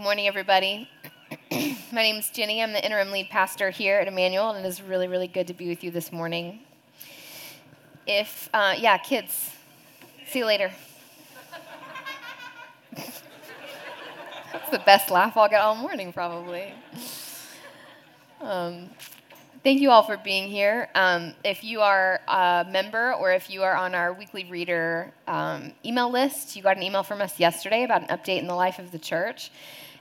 morning, everybody. My name is Jenny. I'm the interim lead pastor here at Emmanuel, and it is really, really good to be with you this morning. If, uh, yeah, kids, see you later. That's the best laugh I'll get all morning, probably. Um, thank you all for being here. Um, if you are a member or if you are on our weekly reader um, email list, you got an email from us yesterday about an update in the life of the church.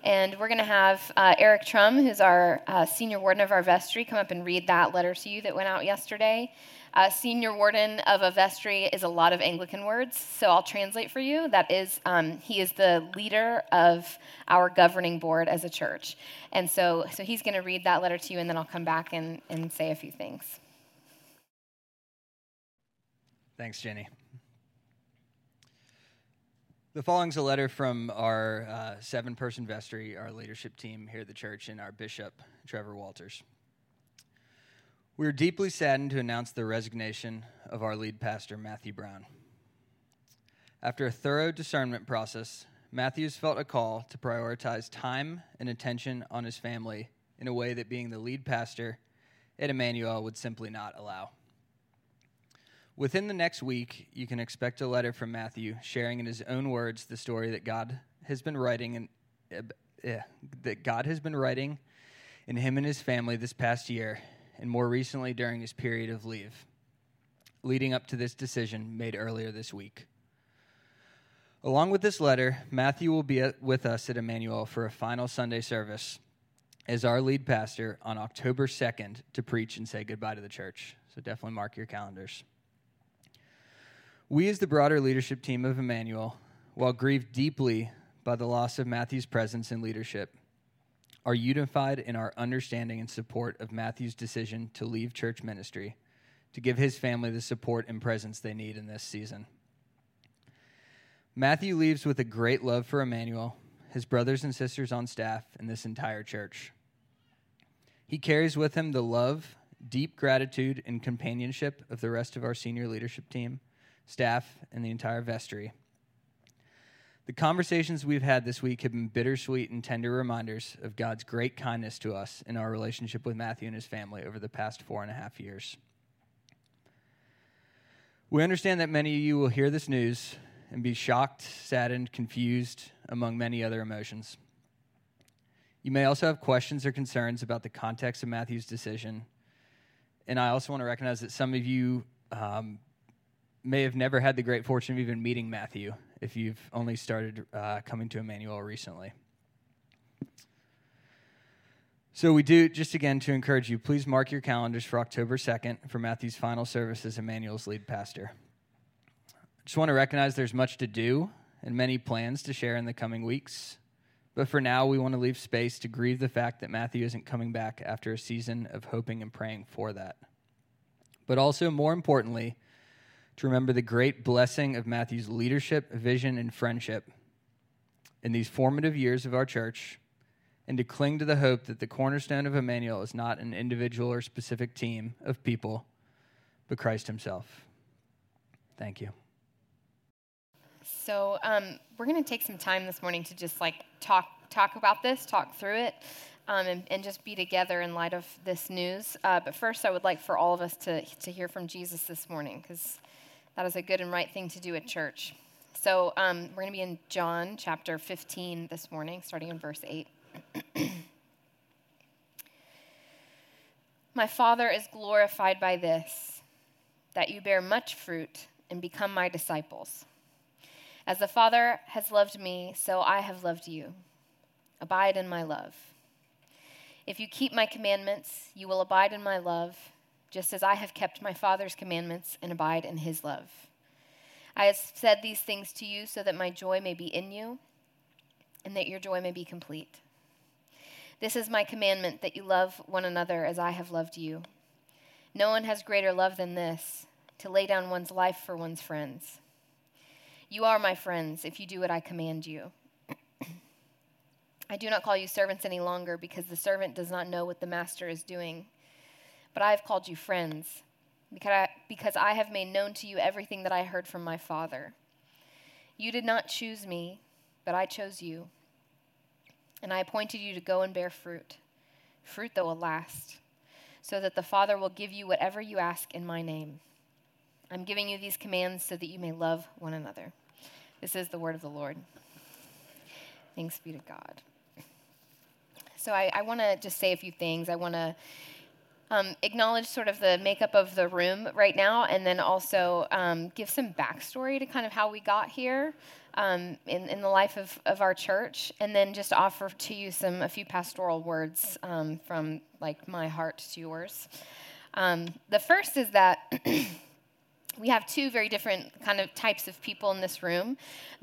And we're going to have uh, Eric Trum, who's our uh, senior warden of our vestry, come up and read that letter to you that went out yesterday. Uh, senior warden of a vestry is a lot of Anglican words, so I'll translate for you. That is, um, he is the leader of our governing board as a church. And so, so he's going to read that letter to you, and then I'll come back and, and say a few things. Thanks, Jenny. The following is a letter from our uh, seven person vestry, our leadership team here at the church, and our bishop, Trevor Walters. We are deeply saddened to announce the resignation of our lead pastor, Matthew Brown. After a thorough discernment process, Matthews felt a call to prioritize time and attention on his family in a way that being the lead pastor at Emmanuel would simply not allow. Within the next week, you can expect a letter from Matthew sharing in his own words the story that God has been writing and uh, that God has been writing in him and his family this past year, and more recently during his period of leave, leading up to this decision made earlier this week. Along with this letter, Matthew will be with us at Emmanuel for a final Sunday service as our lead pastor on October 2nd to preach and say goodbye to the church. So definitely mark your calendars. We, as the broader leadership team of Emmanuel, while grieved deeply by the loss of Matthew's presence and leadership, are unified in our understanding and support of Matthew's decision to leave church ministry to give his family the support and presence they need in this season. Matthew leaves with a great love for Emmanuel, his brothers and sisters on staff, and this entire church. He carries with him the love, deep gratitude, and companionship of the rest of our senior leadership team staff, and the entire vestry. The conversations we've had this week have been bittersweet and tender reminders of God's great kindness to us in our relationship with Matthew and his family over the past four and a half years. We understand that many of you will hear this news and be shocked, saddened, confused, among many other emotions. You may also have questions or concerns about the context of Matthew's decision. And I also want to recognize that some of you um, may have never had the great fortune of even meeting Matthew if you've only started uh, coming to Emmanuel recently. So, we do, just again to encourage you, please mark your calendars for October 2nd for Matthew's final service as Emmanuel's lead pastor. I just want to recognize there's much to do and many plans to share in the coming weeks. But for now, we want to leave space to grieve the fact that Matthew isn't coming back after a season of hoping and praying for that. But also, more importantly, to remember the great blessing of Matthew's leadership, vision, and friendship in these formative years of our church, and to cling to the hope that the cornerstone of Emmanuel is not an individual or specific team of people, but Christ Himself. Thank you. So um, we're going to take some time this morning to just like talk talk about this, talk through it, um, and, and, just be together in light of this news. Uh, but first, I would like for all of us to to hear from Jesus this morning because that is a good and right thing to do at church. So um, we're going to be in John chapter 15 this morning, starting in verse 8. my Father is glorified by this, that you bear much fruit and become my disciples. As the Father has loved me, so I have loved you. Abide in my love. If you keep my commandments, you will abide in my love just as I have kept my Father's commandments and abide in his love. I have said these things to you so that my joy may be in you and that your joy may be complete. This is my commandment that you love one another as I have loved you. No one has greater love than this to lay down one's life for one's friends. You are my friends if you do what I command you. I do not call you servants any longer because the servant does not know what the master is doing but I have called you friends, because I, because I have made known to you everything that I heard from my Father. You did not choose me, but I chose you And I appointed you to go and bear fruit, fruit that will last, so that the Father will give you whatever you ask in my name. I'm giving you these commands so that you may love one another. This is the word of the Lord. Thanks be to God. So I, I want to just say a few things. I want to um, acknowledge sort of the makeup of the room right now, and then also um, give some backstory to kind of how we got here um, in, in the life of, of our church, and then just offer to you some a few pastoral words um, from like my heart to yours. Um, the first is that. we have two very different kind of types of people in this room.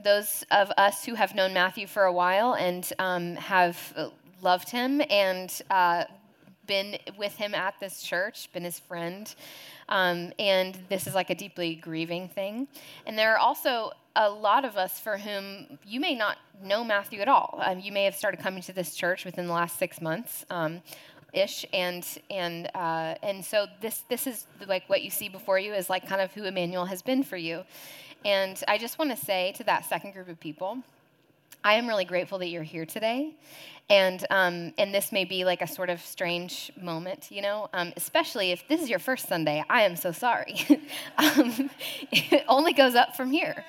Those of us who have known Matthew for a while and um, have loved him and uh, been with him at this church, been his friend. Um, and this is like a deeply grieving thing. And there are also a lot of us for whom you may not know Matthew at all. Um, you may have started coming to this church within the last six months. Um, ish and and uh, and so this this is like what you see before you is like kind of who Emmanuel has been for you, and I just want to say to that second group of people, I am really grateful that you're here today. And, um, and this may be like a sort of strange moment, you know, um, especially if this is your first Sunday. I am so sorry. um, it only goes up from here.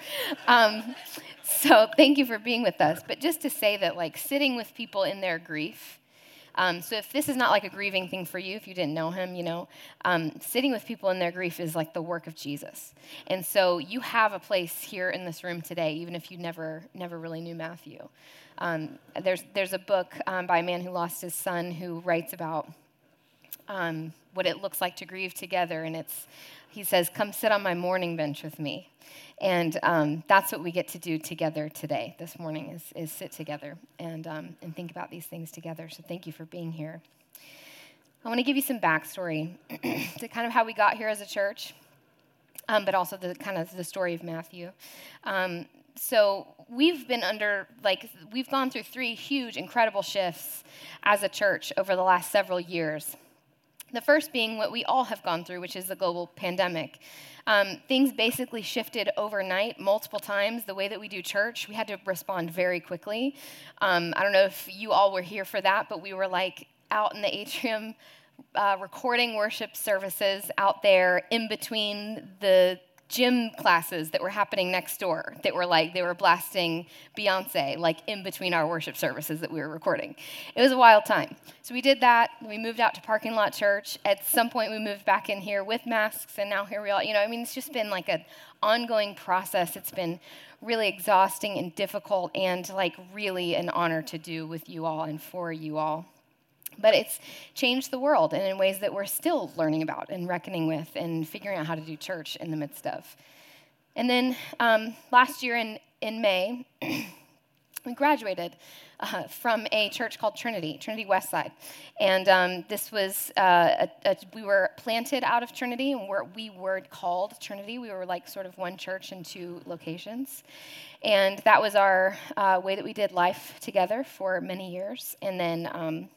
Um, so thank you for being with us. But just to say that, like, sitting with people in their grief um, so if this is not like a grieving thing for you, if you didn't know him, you know, um, sitting with people in their grief is like the work of Jesus. And so you have a place here in this room today, even if you never never really knew Matthew. Um, there's there's a book um, by a man who lost his son who writes about um, what it looks like to grieve together, and it's he says, "Come sit on my mourning bench with me." And um, that's what we get to do together today, this morning, is, is sit together and, um, and think about these things together. So thank you for being here. I want to give you some backstory to kind of how we got here as a church, um, but also the kind of the story of Matthew. Um, so we've been under like we've gone through three huge, incredible shifts as a church over the last several years. The first being what we all have gone through, which is the global pandemic. Um, things basically shifted overnight multiple times. The way that we do church, we had to respond very quickly. Um, I don't know if you all were here for that, but we were like out in the atrium uh, recording worship services out there in between the gym classes that were happening next door that were like they were blasting Beyonce like in between our worship services that we were recording. It was a wild time. So we did that. We moved out to parking lot church. At some point we moved back in here with masks and now here we are. You know, I mean it's just been like an ongoing process. It's been really exhausting and difficult and like really an honor to do with you all and for you all. But it's changed the world and in ways that we're still learning about and reckoning with and figuring out how to do church in the midst of. And then um, last year in, in May, we graduated uh, from a church called Trinity, Trinity Westside. And um, this was, uh, a, a, we were planted out of Trinity and we're, we were called Trinity. We were like sort of one church in two locations. And that was our uh, way that we did life together for many years. And then um,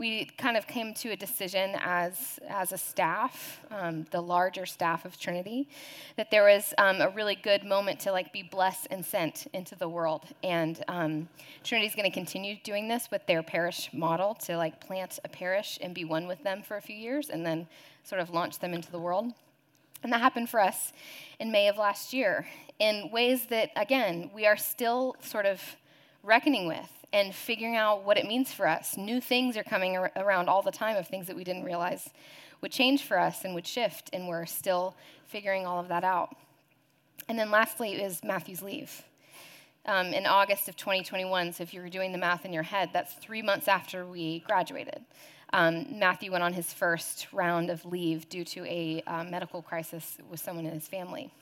we kind of came to a decision as, as a staff, um, the larger staff of Trinity, that there was um, a really good moment to like be blessed and sent into the world. And um, Trinity is going to continue doing this with their parish model to like plant a parish and be one with them for a few years and then sort of launch them into the world. And that happened for us in May of last year in ways that, again, we are still sort of reckoning with and figuring out what it means for us. New things are coming ar- around all the time of things that we didn't realize would change for us and would shift, and we're still figuring all of that out. And then lastly is Matthew's leave. Um, in August of 2021, so if you were doing the math in your head, that's three months after we graduated. Um, Matthew went on his first round of leave due to a uh, medical crisis with someone in his family.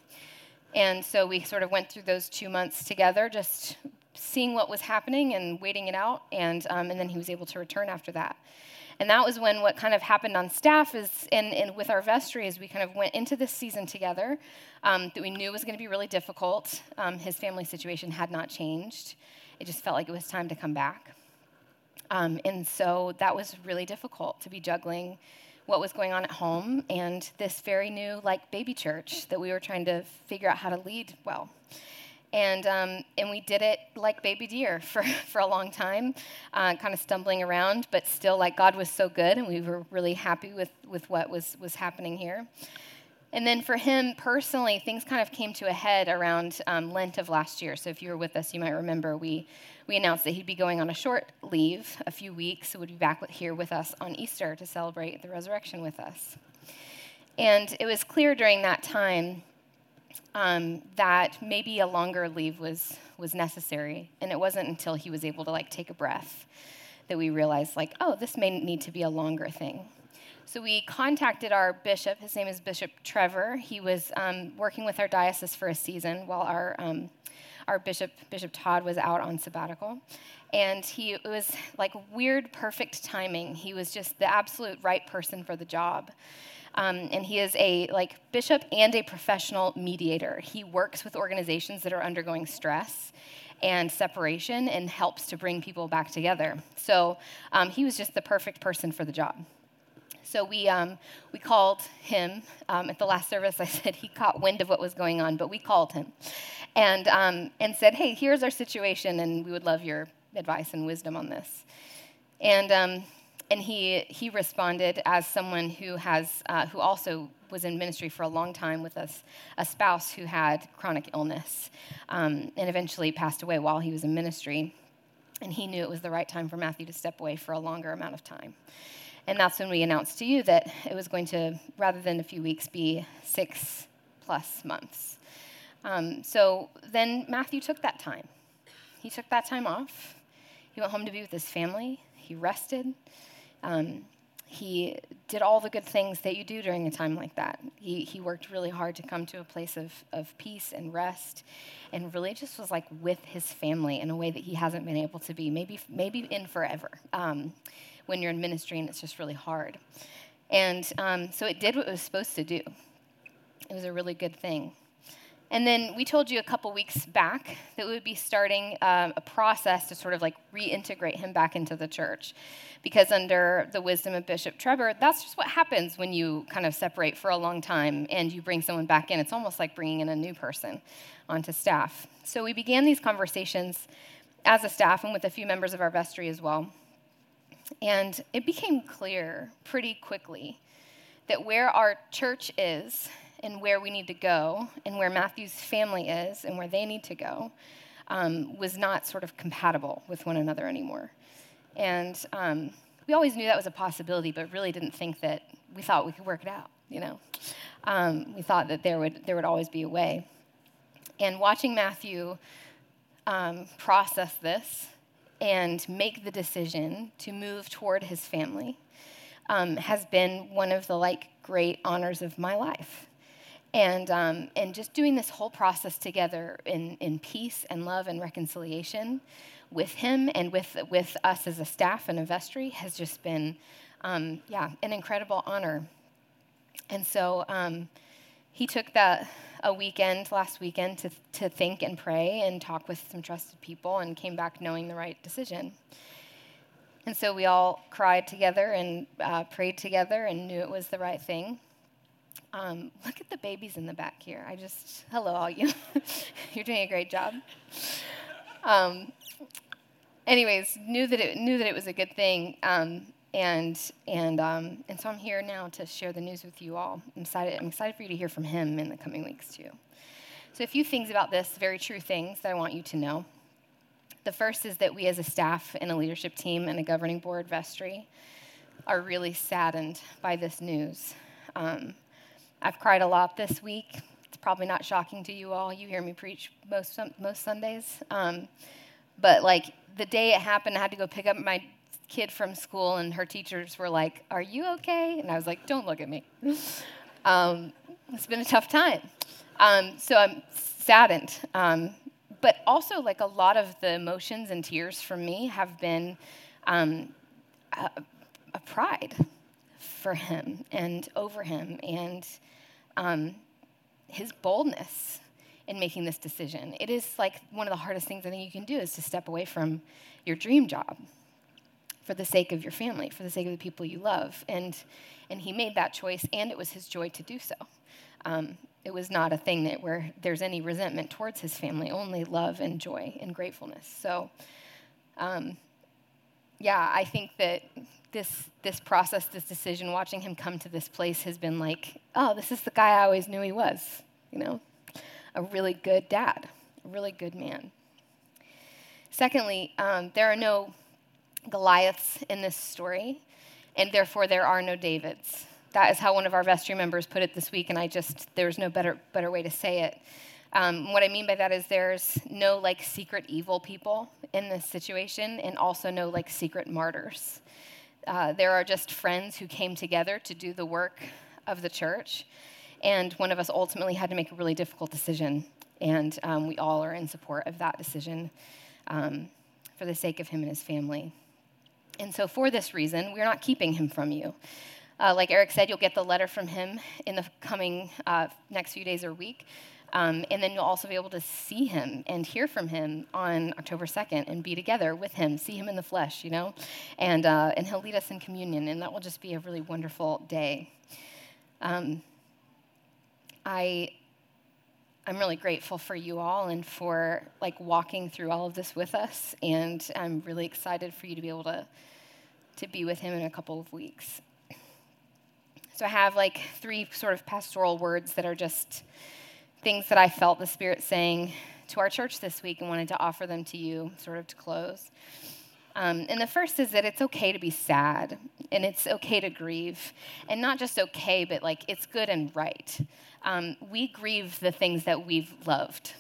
And so we sort of went through those two months together, just seeing what was happening and waiting it out, and, um, and then he was able to return after that. And that was when what kind of happened on staff is, and, and with our vestry, is we kind of went into this season together um, that we knew was going to be really difficult. Um, his family situation had not changed. It just felt like it was time to come back. Um, and so that was really difficult to be juggling what was going on at home and this very new, like, baby church that we were trying to figure out how to lead well. And, um, and we did it like baby deer for, for a long time, uh, kind of stumbling around, but still like God was so good and we were really happy with, with what was, was happening here. And then for him personally, things kind of came to a head around um, Lent of last year. So if you were with us, you might remember we, we announced that he'd be going on a short leave, a few weeks, so would be back here with us on Easter to celebrate the resurrection with us. And it was clear during that time um, that maybe a longer leave was, was necessary. And it wasn't until he was able to like take a breath that we realized like, oh, this may need to be a longer thing. So we contacted our bishop. His name is Bishop Trevor. He was um, working with our diocese for a season while our um, our bishop Bishop Todd was out on sabbatical, and he it was like weird perfect timing. He was just the absolute right person for the job. Um, and he is a like bishop and a professional mediator. He works with organizations that are undergoing stress and separation and helps to bring people back together. So um, he was just the perfect person for the job. So we, um, we called him um, at the last service. I said he caught wind of what was going on, but we called him and, um, and said, hey, here's our situation, and we would love your advice and wisdom on this. And um, and he, he responded as someone who, has, uh, who also was in ministry for a long time with us, a spouse who had chronic illness um, and eventually passed away while he was in ministry. And he knew it was the right time for Matthew to step away for a longer amount of time. And that's when we announced to you that it was going to, rather than a few weeks, be six plus months. Um, so then Matthew took that time. He took that time off. He went home to be with his family. He rested. Um, he did all the good things that you do during a time like that. He, he worked really hard to come to a place of, of peace and rest and really just was like with his family in a way that he hasn't been able to be, maybe, maybe in forever um, when you're in ministry and it's just really hard. And um, so it did what it was supposed to do. It was a really good thing. And then we told you a couple weeks back that we would be starting um, a process to sort of like reintegrate him back into the church. Because under the wisdom of Bishop Trevor, that's just what happens when you kind of separate for a long time and you bring someone back in. It's almost like bringing in a new person onto staff. So we began these conversations as a staff and with a few members of our vestry as well. And it became clear pretty quickly that where our church is and where we need to go and where Matthew's family is and where they need to go um, was not sort of compatible with one another anymore. And um, we always knew that was a possibility, but really didn't think that we thought we could work it out, you know. Um, we thought that there would, there would always be a way. And watching Matthew um, process this and make the decision to move toward his family um, has been one of the like great honors of my life and, um, and just doing this whole process together in, in peace and love and reconciliation with him and with, with us as a staff and a vestry has just been, um, yeah, an incredible honor. And so um, he took that a weekend last weekend to, to think and pray and talk with some trusted people and came back knowing the right decision. And so we all cried together and uh, prayed together and knew it was the right thing. Um, look at the babies in the back here. I just, hello, all you. You're doing a great job. Um, anyways, knew that it knew that it was a good thing, um, and and um, and so I'm here now to share the news with you all. I'm excited. I'm excited for you to hear from him in the coming weeks too. So a few things about this, very true things that I want you to know. The first is that we, as a staff and a leadership team and a governing board vestry, are really saddened by this news. Um, I've cried a lot this week. It's probably not shocking to you all. You hear me preach most most Sundays. Um, but like the day it happened, I had to go pick up my kid from school, and her teachers were like, "Are you okay?" And I was like, "Don't look at me." um, it's been a tough time. Um, so I'm saddened. Um, but also, like a lot of the emotions and tears from me have been um, a, a pride for him and over him and um, his boldness in making this decision. It is like one of the hardest things I think you can do is to step away from your dream job for the sake of your family, for the sake of the people you love. And, and he made that choice, and it was his joy to do so. Um, it was not a thing that where there's any resentment towards his family, only love and joy and gratefulness. So, um, yeah, I think that this this process, this decision, watching him come to this place has been like, oh, this is the guy I always knew he was. You know, a really good dad, a really good man. Secondly, um, there are no Goliaths in this story, and therefore there are no Davids. That is how one of our vestry members put it this week, and I just, there's no better, better way to say it. Um, what I mean by that is there's no like secret evil people in this situation, and also no like secret martyrs. Uh, there are just friends who came together to do the work of the church, and one of us ultimately had to make a really difficult decision, and um, we all are in support of that decision um, for the sake of him and his family. And so, for this reason, we're not keeping him from you. Uh, like Eric said, you'll get the letter from him in the coming uh, next few days or week. Um, and then you'll also be able to see him and hear from him on October 2nd and be together with him, see him in the flesh, you know? And, uh, and he'll lead us in communion, and that will just be a really wonderful day. Um, I, I'm really grateful for you all and for like walking through all of this with us, and I'm really excited for you to be able to, to be with him in a couple of weeks. So I have like three sort of pastoral words that are just things that I felt the Spirit saying to our church this week and wanted to offer them to you, sort of to close. Um, and the first is that it's okay to be sad and it's okay to grieve. And not just okay, but like it's good and right. Um, we grieve the things that we've loved.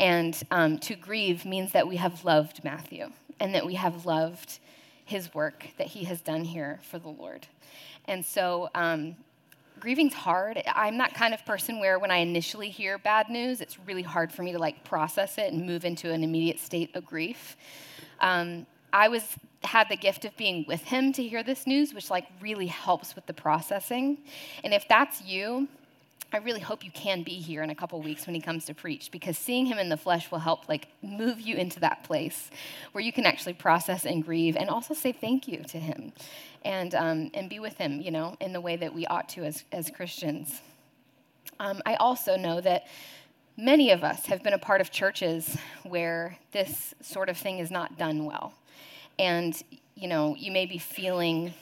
And um, to grieve means that we have loved Matthew and that we have loved his work that he has done here for the Lord. And so um, grieving's hard. I'm that kind of person where when I initially hear bad news, it's really hard for me to like process it and move into an immediate state of grief. Um, I was had the gift of being with him to hear this news, which like really helps with the processing. And if that's you, I really hope you can be here in a couple weeks when he comes to preach because seeing him in the flesh will help like move you into that place where you can actually process and grieve and also say thank you to him and, um, and be with him, you know, in the way that we ought to as, as Christians. Um, I also know that many of us have been a part of churches where this sort of thing is not done well. And, you know, you may be feeling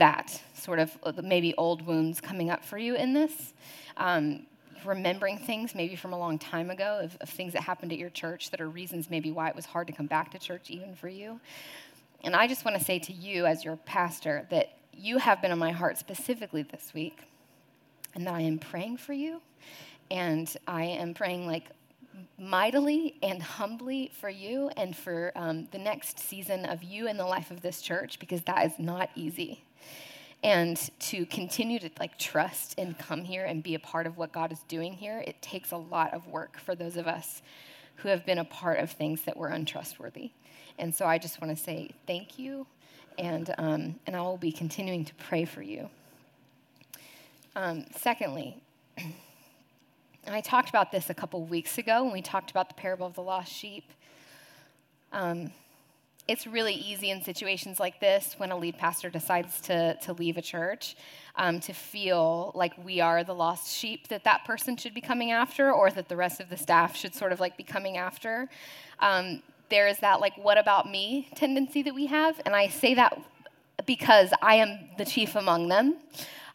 that sort of maybe old wounds coming up for you in this. Um, remembering things maybe from a long time ago of, of, things that happened at your church that are reasons maybe why it was hard to come back to church even for you. And I just want to say to you, as your pastor, that you have been on my heart specifically this week, and that I am praying for you, and I am praying like mightily and humbly for you and for um, the next season of you in the life of this church because that is not easy and to continue to like trust and come here and be a part of what God is doing here, it takes a lot of work for those of us who have been a part of things that were untrustworthy. And so I just want to say thank you, and, um, and I will be continuing to pray for you. Um, secondly, I talked about this a couple weeks ago when we talked about the parable of the lost sheep. Um, it's really easy in situations like this when a lead pastor decides to, to leave a church um, to feel like we are the lost sheep that that person should be coming after or that the rest of the staff should sort of like be coming after. Um, there is that like what about me tendency that we have and i say that because i am the chief among them.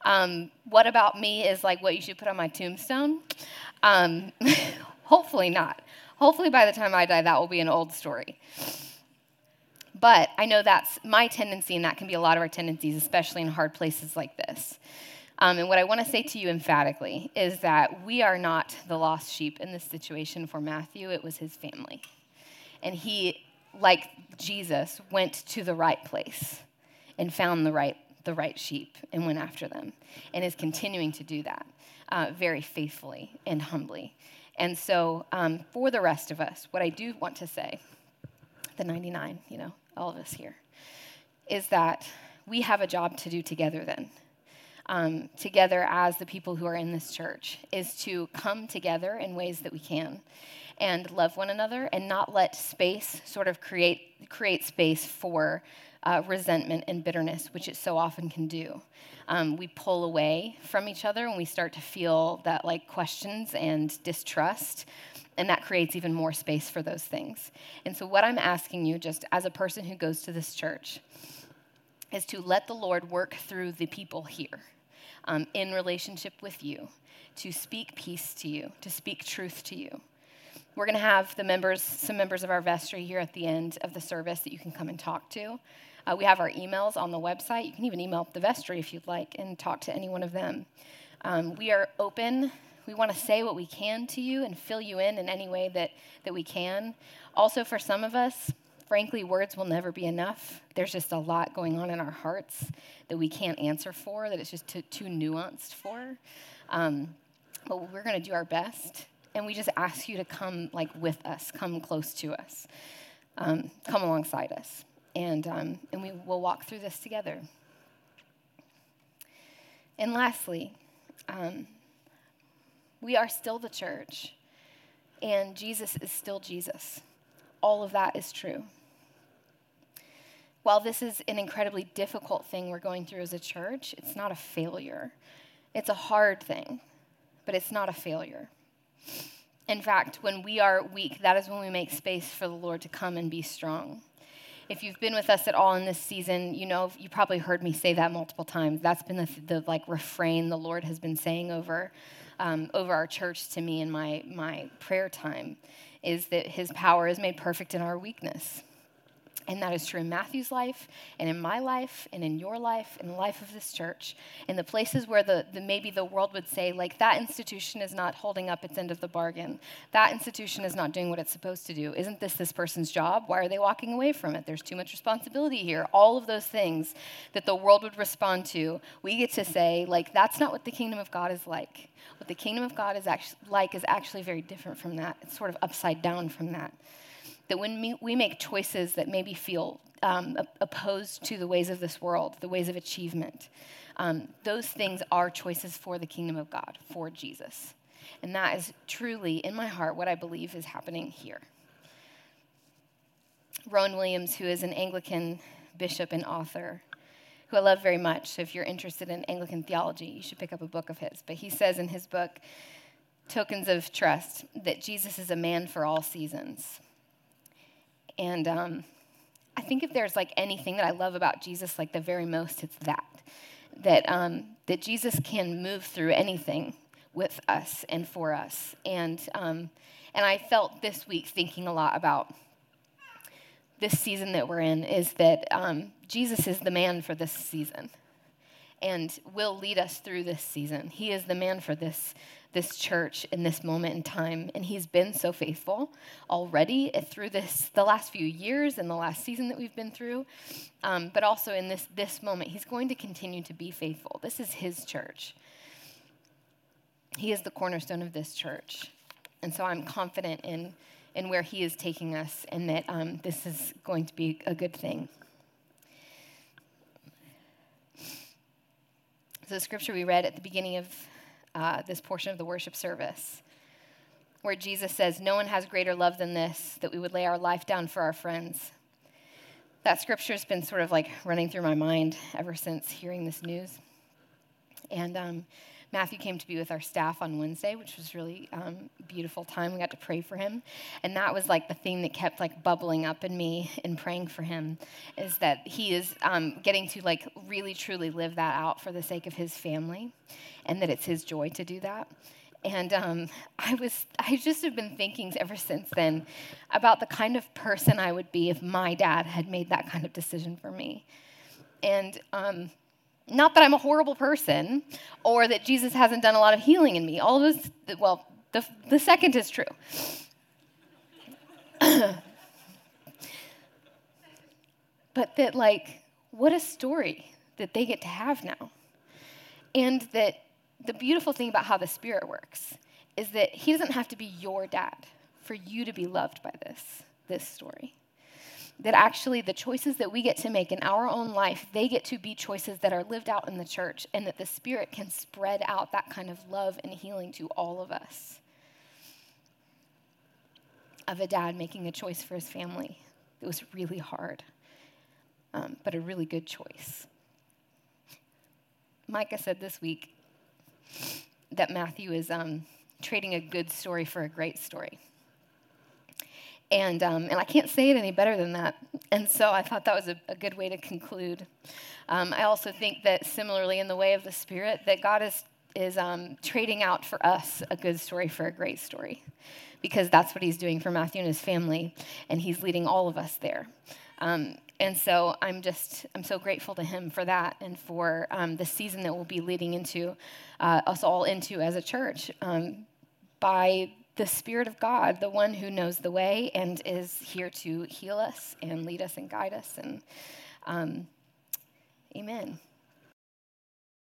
Um, what about me is like what you should put on my tombstone? Um, hopefully not. Hopefully by the time i die that will be an old story but I know that's my tendency, and that can be a lot of our tendencies, especially in hard places like this. Um, and what I want to say to you emphatically is that we are not the lost sheep in this situation for Matthew, it was his family. And he, like Jesus, went to the right place and found the right, the right sheep and went after them, and is continuing to do that uh, very faithfully and humbly. And so, um, for the rest of us, what I do want to say, the 99, you know, all of us here, is that we have a job to do together then. um, together as the people who are in this church is to come together in ways that we can and love one another and not let space sort of create, create space for uh, resentment and bitterness, which it so often can do. Um, we pull away from each other and we start to feel that like questions and distrust and that creates even more space for those things. And so, what I'm asking you, just as a person who goes to this church, is to let the Lord work through the people here um, in relationship with you, to speak peace to you, to speak truth to you. We're going to have the members, some members of our vestry here at the end of the service that you can come and talk to. Uh, we have our emails on the website. You can even email the vestry if you'd like and talk to any one of them. Um, we are open we want to say what we can to you and fill you in in any way that, that we can. Also, for some of us, frankly, words will never be enough. There's just a lot going on in our hearts that we can't answer for, that it's just too, too nuanced for. Um, but we're going to do our best. And we just ask you to come like with us, come close to us, um, come alongside us. And, um, and we will walk through this together. And lastly, um, we are still the church, and Jesus is still Jesus. All of that is true. While this is an incredibly difficult thing we're going through as a church, it's not a failure. It's a hard thing, but it's not a failure. In fact, when we are weak, that is when we make space for the Lord to come and be strong. If you've been with us at all in this season, you know you probably heard me say that multiple times. That's been the, the like refrain the Lord has been saying over um, over our church to me in my, my prayer time is that his power is made perfect in our weakness. And that is true in Matthew's life, and in my life, and in your life, in the life of this church, in the places where the, the, maybe the world would say, like, that institution is not holding up its end of the bargain. That institution is not doing what it's supposed to do. Isn't this this person's job? Why are they walking away from it? There's too much responsibility here. All of those things that the world would respond to, we get to say, like, that's not what the kingdom of God is like. What the kingdom of God is actually like is actually very different from that. It's sort of upside down from that that when we make choices that maybe feel um, opposed to the ways of this world, the ways of achievement, um, those things are choices for the kingdom of God, for Jesus. And that is truly, in my heart, what I believe is happening here. Rowan Williams, who is an Anglican bishop and author, who I love very much. So if you're interested in Anglican theology, you should pick up a book of his. But he says in his book, Tokens of Trust, that Jesus is a man for all seasons. And um, I think if there's like anything that I love about Jesus, like the very most, it's that. That, um, that Jesus can move through anything with us and for us. And, um, and I felt this week thinking a lot about this season that we're in is that um, Jesus is the man for this season and will lead us through this season. He is the man for this this church in this moment in time. And he's been so faithful already through this, the last few years and the last season that we've been through. Um, but also in this, this moment, he's going to continue to be faithful. This is his church. He is the cornerstone of this church. And so I'm confident in, in where he is taking us and that um, this is going to be a good thing. So the scripture we read at the beginning of uh, this portion of the worship service, where Jesus says, No one has greater love than this, that we would lay our life down for our friends. That scripture has been sort of like running through my mind ever since hearing this news. And um, Matthew came to be with our staff on Wednesday, which was really um, beautiful time. We got to pray for him, and that was like the thing that kept like bubbling up in me in praying for him, is that he is um, getting to like really truly live that out for the sake of his family, and that it's his joy to do that. And um, I was, I just have been thinking ever since then about the kind of person I would be if my dad had made that kind of decision for me. And um, not that I'm a horrible person or that Jesus hasn't done a lot of healing in me. All of this, well, the, the second is true. but that, like, what a story that they get to have now. And that the beautiful thing about how the Spirit works is that He doesn't have to be your dad for you to be loved by this, this story. That actually the choices that we get to make in our own life, they get to be choices that are lived out in the church, and that the Spirit can spread out that kind of love and healing to all of us. Of a dad making a choice for his family. It was really hard, um, but a really good choice. Micah said this week that Matthew is um, trading a good story for a great story. And, um, and I can't say it any better than that. And so I thought that was a, a good way to conclude. Um, I also think that similarly, in the way of the Spirit, that God is, is um, trading out for us a good story for a great story. Because that's what he's doing for Matthew and his family, and he's leading all of us there. Um, and so I'm just, I'm so grateful to him for that and for um, the season that we'll be leading into, uh, us all into as a church um, by the Spirit of God, the one who knows the way and is here to heal us and lead us and guide us. And um, amen.